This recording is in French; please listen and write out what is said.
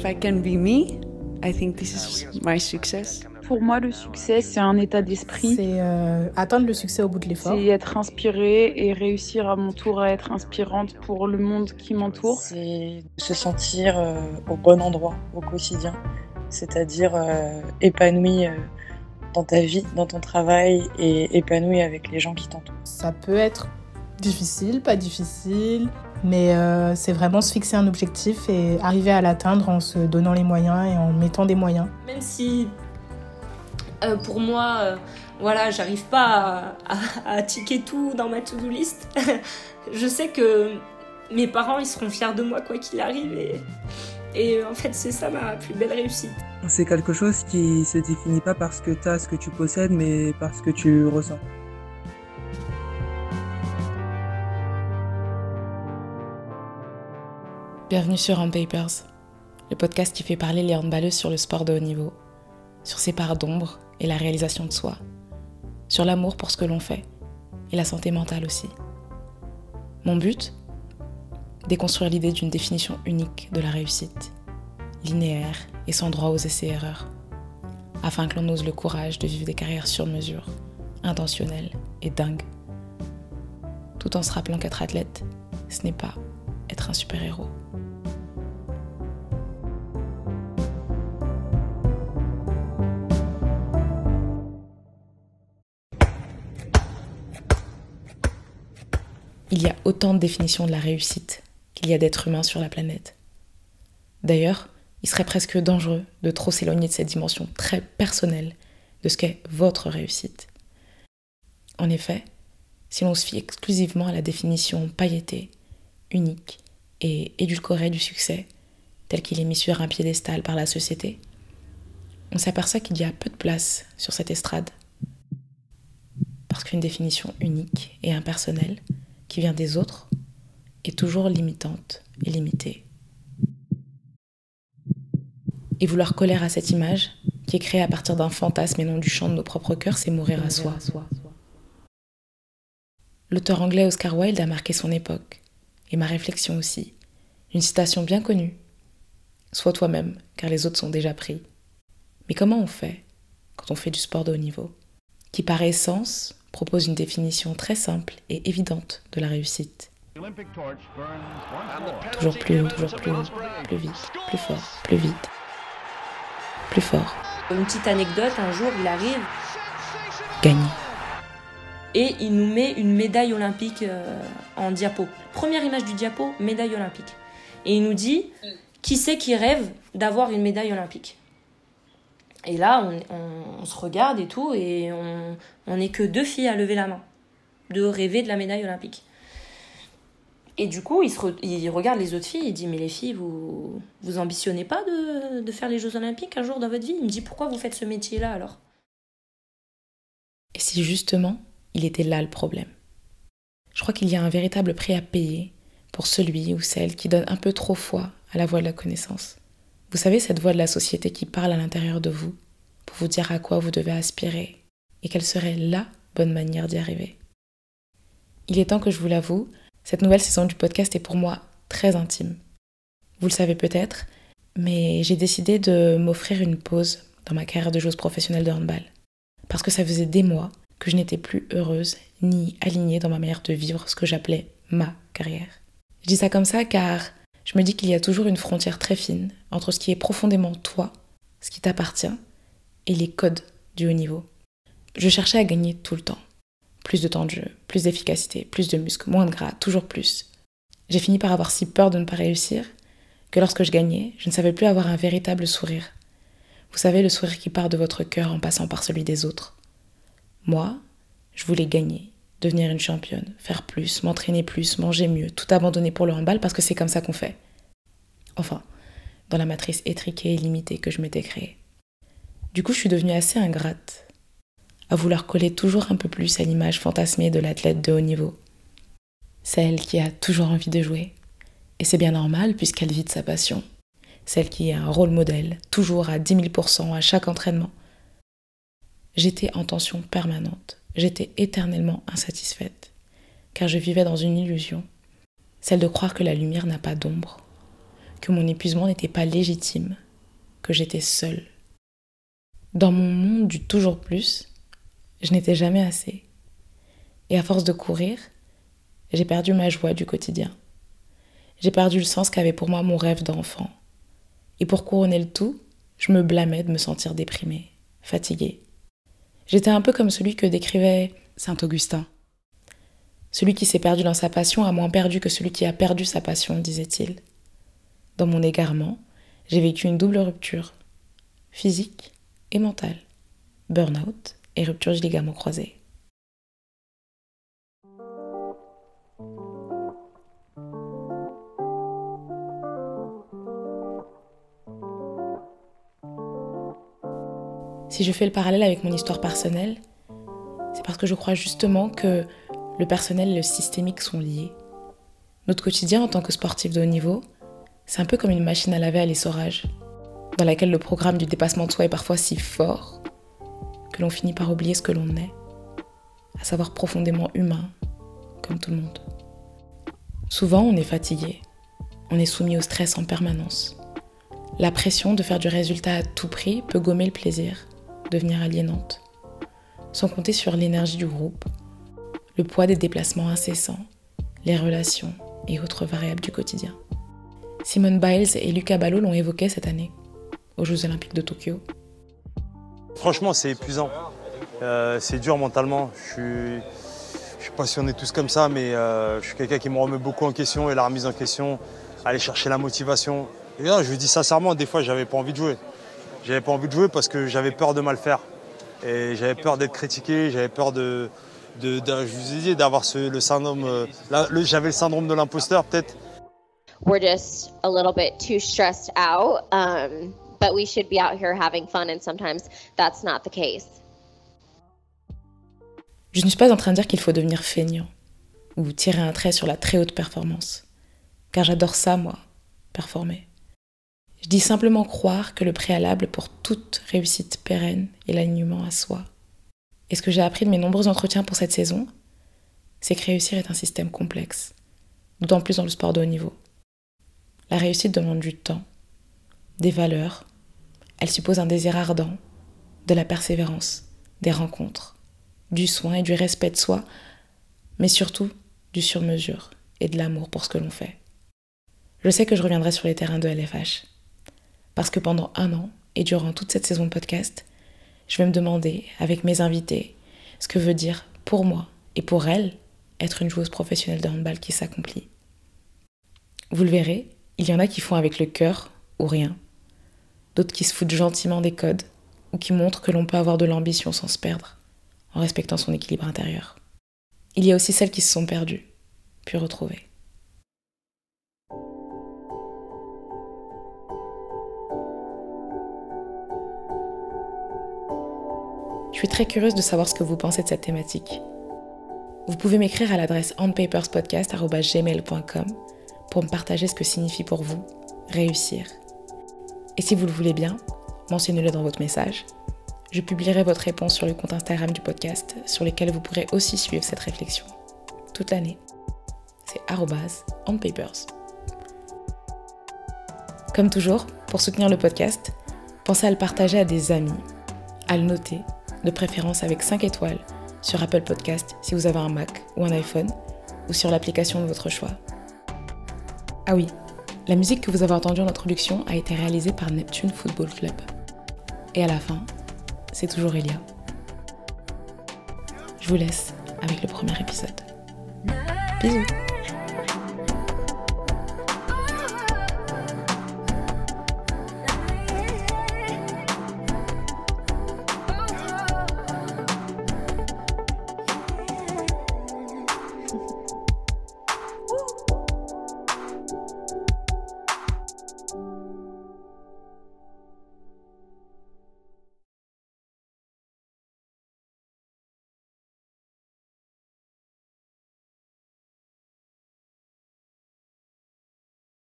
If I can be me, I think this is my success. Pour moi, le succès, c'est un état d'esprit. C'est euh, atteindre le succès au bout de l'effort. C'est être inspiré et réussir à mon tour à être inspirante pour le monde qui m'entoure. C'est se sentir euh, au bon endroit au quotidien, c'est-à-dire euh, épanoui euh, dans ta vie, dans ton travail et épanoui avec les gens qui t'entourent. Ça peut être difficile, pas difficile, mais euh, c'est vraiment se fixer un objectif et arriver à l'atteindre en se donnant les moyens et en mettant des moyens. Même si euh, pour moi, euh, voilà, j'arrive pas à, à, à ticker tout dans ma to-do list, je sais que mes parents ils seront fiers de moi quoi qu'il arrive et, et en fait c'est ça ma plus belle réussite. C'est quelque chose qui se définit pas parce que tu as ce que tu possèdes, mais parce que tu ressens. Bienvenue sur On Papers, le podcast qui fait parler les handballeuses sur le sport de haut niveau, sur ses parts d'ombre et la réalisation de soi, sur l'amour pour ce que l'on fait et la santé mentale aussi. Mon but Déconstruire l'idée d'une définition unique de la réussite, linéaire et sans droit aux essais-erreurs, afin que l'on ose le courage de vivre des carrières sur mesure, intentionnelles et dingues, tout en se rappelant qu'être athlète, ce n'est pas être un super-héros. Il y a autant de définitions de la réussite qu'il y a d'êtres humains sur la planète. D'ailleurs, il serait presque dangereux de trop s'éloigner de cette dimension très personnelle de ce qu'est votre réussite. En effet, si l'on se fie exclusivement à la définition pailletée, unique et édulcorée du succès, tel qu'il est mis sur un piédestal par la société, on s'aperçoit qu'il y a peu de place sur cette estrade. Parce qu'une définition unique et impersonnelle, qui vient des autres, est toujours limitante et limitée. Et vouloir coller à cette image, qui est créée à partir d'un fantasme et non du chant de nos propres cœurs, c'est mourir à soi. L'auteur anglais Oscar Wilde a marqué son époque, et ma réflexion aussi. Une citation bien connue. Sois toi-même, car les autres sont déjà pris. Mais comment on fait quand on fait du sport de haut niveau? Qui par essence propose une définition très simple et évidente de la réussite. Toujours plus haut, toujours plus haut, plus vite, plus fort, plus vite, plus fort. Une petite anecdote, un jour il arrive Gagner. et il nous met une médaille olympique euh, en diapo. Première image du diapo, médaille olympique. Et il nous dit, qui c'est qui rêve d'avoir une médaille olympique? Et là, on, se regarde et tout, et on n'est que deux filles à lever la main, de rêver de la médaille olympique. Et du coup, il, regarde les autres filles, il dit, mais les filles, vous vous ambitionnez pas de, de faire les Jeux olympiques un jour dans votre vie? Il me dit, pourquoi vous faites ce métier-là alors? Et si justement, il était là le problème Je crois qu'il y a un véritable prix à payer pour celui ou celle qui donne un peu trop foi à la voix de la connaissance. Vous savez, cette voix de la société qui parle à l'intérieur de vous pour vous dire à quoi vous devez aspirer et quelle serait la bonne manière d'y arriver. Il est temps que je vous l'avoue, cette nouvelle saison du podcast est pour moi très intime. Vous le savez peut-être, mais j'ai décidé de m'offrir une pause dans ma carrière de joueuse professionnelle de handball parce que ça faisait des mois que je n'étais plus heureuse ni alignée dans ma manière de vivre ce que j'appelais ma carrière. Je dis ça comme ça car je me dis qu'il y a toujours une frontière très fine entre ce qui est profondément toi, ce qui t'appartient, et les codes du haut niveau. Je cherchais à gagner tout le temps. Plus de temps de jeu, plus d'efficacité, plus de muscles, moins de gras, toujours plus. J'ai fini par avoir si peur de ne pas réussir que lorsque je gagnais, je ne savais plus avoir un véritable sourire. Vous savez, le sourire qui part de votre cœur en passant par celui des autres. Moi, je voulais gagner, devenir une championne, faire plus, m'entraîner plus, manger mieux, tout abandonner pour le handball parce que c'est comme ça qu'on fait. Enfin, dans la matrice étriquée et limitée que je m'étais créée. Du coup, je suis devenue assez ingrate, à vouloir coller toujours un peu plus à l'image fantasmée de l'athlète de haut niveau. Celle qui a toujours envie de jouer. Et c'est bien normal puisqu'elle vit de sa passion. Celle qui est un rôle modèle, toujours à 10 000% à chaque entraînement. J'étais en tension permanente. J'étais éternellement insatisfaite. Car je vivais dans une illusion. Celle de croire que la lumière n'a pas d'ombre. que mon épuisement n'était pas légitime, que j'étais seule. Dans mon monde du toujours plus, je n'étais jamais assez. Et à force de courir, j'ai perdu ma joie du quotidien. J'ai perdu le sens qu'avait pour moi mon rêve d'enfant. Et pour couronner le tout, je me blâmais de me sentir déprimée, fatiguée. J'étais un peu comme celui que décrivait Saint Augustin. Celui qui s'est perdu dans sa passion a moins perdu que celui qui a perdu sa passion, disait-il. Dans mon égarement, j'ai vécu une double rupture, physique et mentale, burn-out et rupture du ligament croisé. Si je fais le parallèle avec mon histoire personnelle, c'est parce que je crois justement que le personnel et le systémique sont liés. Notre quotidien en tant que sportif de haut niveau, c'est un peu comme une machine à laver à l'essorage, dans laquelle le programme du dépassement de soi est parfois si fort que l'on finit par oublier ce que l'on est, à savoir profondément humain, comme tout le monde. Souvent, on est fatigué, on est soumis au stress en permanence. La pression de faire du résultat à tout prix peut gommer le plaisir, devenir aliénante, sans compter sur l'énergie du groupe, le poids des déplacements incessants, les relations et autres variables du quotidien. Simone Biles et Lucas Ballot l'ont évoqué cette année, aux Jeux Olympiques de Tokyo. Franchement, c'est épuisant. Euh, c'est dur mentalement. Je suis, je suis passionné tous comme ça, mais euh, je suis quelqu'un qui me remet beaucoup en question et la remise en question, aller chercher la motivation. Je vous dis sincèrement, des fois, j'avais pas envie de jouer. J'avais pas envie de jouer parce que j'avais peur de mal faire. Et j'avais peur d'être critiqué, j'avais peur de, de, de, je vous ai dit, d'avoir le syndrome, euh, j'avais le syndrome de l'imposteur peut-être. We're just a little bit too stressed out, um, but we should be out here having fun, and sometimes that's not the case. Je ne suis pas en train de dire qu'il faut devenir feignant ou tirer un trait sur la très haute performance, car j'adore ça, moi, performer. Je dis simplement croire que le préalable pour toute réussite pérenne est l'alignement à soi. Et ce que j'ai appris de mes nombreux entretiens pour cette saison, c'est que réussir est un système complexe, d'autant plus dans le sport de haut niveau. La réussite demande du temps, des valeurs, elle suppose un désir ardent, de la persévérance, des rencontres, du soin et du respect de soi, mais surtout du sur-mesure et de l'amour pour ce que l'on fait. Je sais que je reviendrai sur les terrains de LFH. Parce que pendant un an, et durant toute cette saison de podcast, je vais me demander, avec mes invités, ce que veut dire pour moi et pour elle être une joueuse professionnelle de handball qui s'accomplit. Vous le verrez, il y en a qui font avec le cœur ou rien, d'autres qui se foutent gentiment des codes ou qui montrent que l'on peut avoir de l'ambition sans se perdre, en respectant son équilibre intérieur. Il y a aussi celles qui se sont perdues, puis retrouvées. Suis très curieuse de savoir ce que vous pensez de cette thématique. Vous pouvez m'écrire à l'adresse onpaperspodcast.gmail.com pour me partager ce que signifie pour vous réussir. Et si vous le voulez bien, mentionnez-le dans votre message. Je publierai votre réponse sur le compte Instagram du podcast, sur lequel vous pourrez aussi suivre cette réflexion. Toute l'année. C'est onpapers. Comme toujours, pour soutenir le podcast, pensez à le partager à des amis, à le noter de préférence avec 5 étoiles, sur Apple Podcast si vous avez un Mac ou un iPhone, ou sur l'application de votre choix. Ah oui, la musique que vous avez entendue en introduction a été réalisée par Neptune Football Club. Et à la fin, c'est toujours Elia. Je vous laisse avec le premier épisode. Bisous